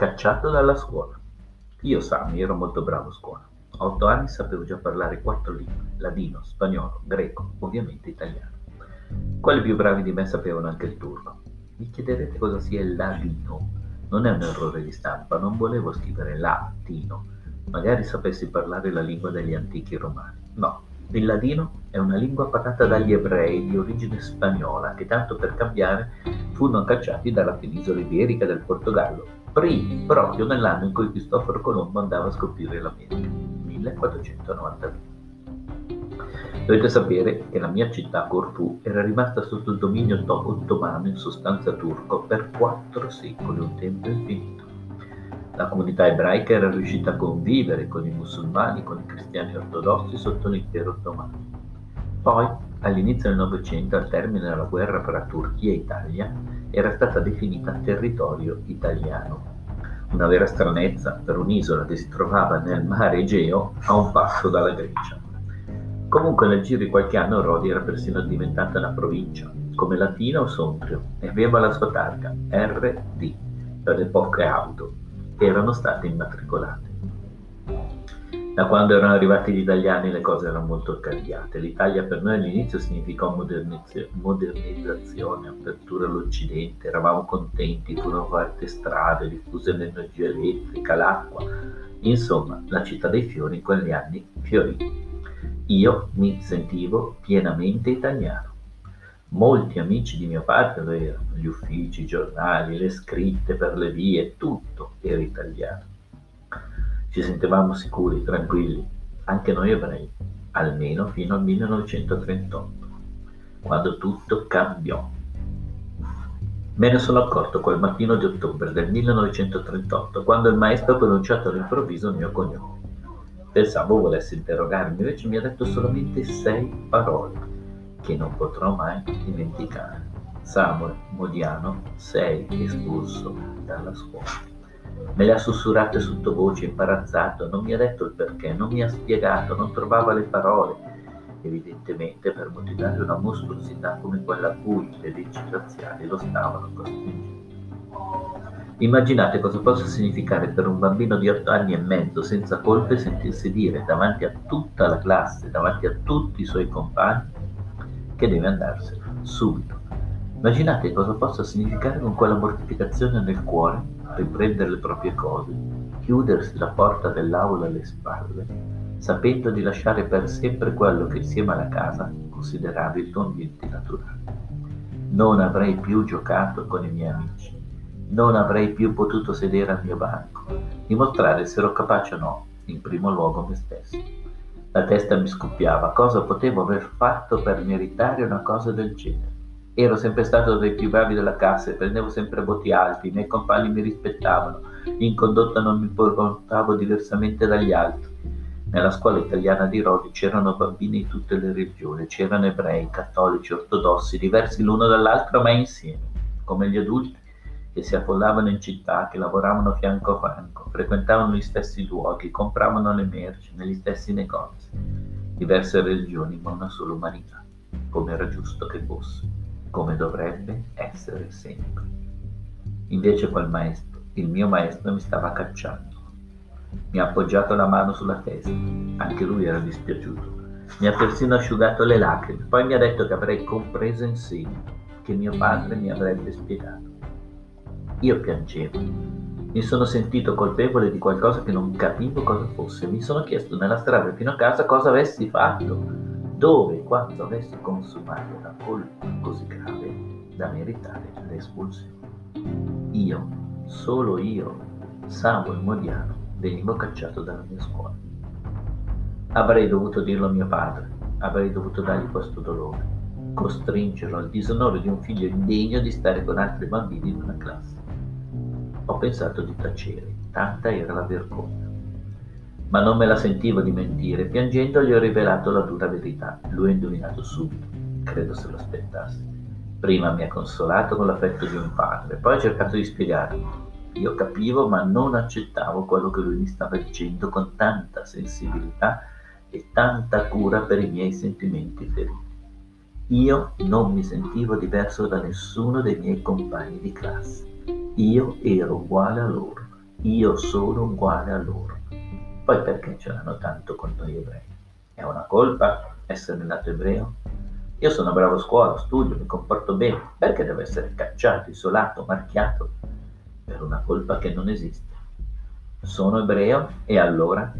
Cacciato dalla scuola. Io, Sami, ero molto bravo a scuola. A otto anni sapevo già parlare quattro lingue, ladino, spagnolo, greco, ovviamente italiano. Quelli più bravi di me sapevano anche il turco. Mi chiederete cosa sia il ladino. Non è un errore di stampa, non volevo scrivere latino. Magari sapessi parlare la lingua degli antichi romani. No, il ladino è una lingua parlata dagli ebrei di origine spagnola che tanto per cambiare furono cacciati dalla penisola iberica del Portogallo primi, proprio nell'anno in cui Cristoforo Colombo andava a scoprire l'America, 1492. Dovete sapere che la mia città, Corfù, era rimasta sotto il dominio ottomano, in sostanza turco, per quattro secoli, un tempo infinito. La comunità ebraica era riuscita a convivere con i musulmani, con i cristiani ortodossi sotto l'impero ottomano. Poi, all'inizio del Novecento, al termine della guerra fra Turchia e Italia, era stata definita territorio italiano. Una vera stranezza per un'isola che si trovava nel mare Egeo a un passo dalla Grecia. Comunque nel giro di qualche anno Rodi era persino diventata una provincia, come Latina o Sondrio, e aveva la sua targa, RD, per le poche auto che erano state immatricolate. Da quando erano arrivati gli italiani le cose erano molto cambiate. L'Italia per noi all'inizio significò modernizzazione, apertura all'Occidente, eravamo contenti, furono fatte strade, diffuse l'energia elettrica, l'acqua. Insomma, la città dei fiori in quegli anni fiorì. Io mi sentivo pienamente italiano. Molti amici di mio padre erano, gli uffici, i giornali, le scritte per le vie, tutto era italiano. Ci sentivamo sicuri, tranquilli, anche noi ebrei, almeno fino al 1938, quando tutto cambiò. Me ne sono accorto quel mattino di ottobre del 1938, quando il maestro ha pronunciato all'improvviso il mio cognome. Pensavo volesse interrogarmi, invece mi ha detto solamente sei parole che non potrò mai dimenticare. Samuel Modiano, sei espulso dalla scuola. Me le ha sussurrate sottovoce, imbarazzato, non mi ha detto il perché, non mi ha spiegato, non trovava le parole, evidentemente per motivare una mostruosità come quella a cui le leggi razziali lo stavano costringendo. Immaginate cosa possa significare per un bambino di otto anni e mezzo senza colpe sentirsi dire davanti a tutta la classe, davanti a tutti i suoi compagni, che deve andarsene subito. Immaginate cosa possa significare con quella mortificazione nel cuore riprendere le proprie cose, chiudersi la porta dell'aula alle spalle, sapendo di lasciare per sempre quello che insieme alla casa consideravi il tuo ambiente naturale. Non avrei più giocato con i miei amici, non avrei più potuto sedere al mio banco, dimostrare se ero capace o no, in primo luogo me stesso. La testa mi scoppiava, cosa potevo aver fatto per meritare una cosa del genere? Ero sempre stato dei più bravi della classe, prendevo sempre voti alti, i miei compagni mi rispettavano, in condotta non mi portavo diversamente dagli altri. Nella scuola italiana di Rodi c'erano bambini di tutte le religioni, c'erano ebrei, cattolici, ortodossi, diversi l'uno dall'altro ma insieme, come gli adulti che si affollavano in città, che lavoravano fianco a fianco, frequentavano gli stessi luoghi, compravano le merci negli stessi negozi. Diverse religioni ma una sola umanità, come era giusto che fosse come dovrebbe essere sempre. Invece quel maestro, il mio maestro, mi stava cacciando. Mi ha appoggiato la mano sulla testa, anche lui era dispiaciuto. Mi ha persino asciugato le lacrime, poi mi ha detto che avrei compreso in seguito, che mio padre mi avrebbe spiegato. Io piangevo. Mi sono sentito colpevole di qualcosa che non capivo cosa fosse. Mi sono chiesto nella strada fino a casa cosa avessi fatto dove e quando avessi consumato una colpa così grave da meritare l'espulsione. Io, solo io, Samuel Modiano, venivo cacciato dalla mia scuola. Avrei dovuto dirlo a mio padre, avrei dovuto dargli questo dolore, costringerlo al disonore di un figlio indegno di stare con altri bambini in una classe. Ho pensato di tacere, tanta era la vergogna ma non me la sentivo di mentire. Piangendo gli ho rivelato la dura verità. Lui ha indovinato subito, credo se lo aspettasse. Prima mi ha consolato con l'affetto di un padre, poi ha cercato di spiegarmi. Io capivo, ma non accettavo quello che lui mi stava dicendo con tanta sensibilità e tanta cura per i miei sentimenti feriti. Io non mi sentivo diverso da nessuno dei miei compagni di classe. Io ero uguale a loro io sono uguale a loro. Poi perché ce l'hanno tanto con noi ebrei? È una colpa essere nato ebreo? Io sono bravo a scuola, studio, mi comporto bene. Perché devo essere cacciato, isolato, marchiato per una colpa che non esiste? Sono ebreo e allora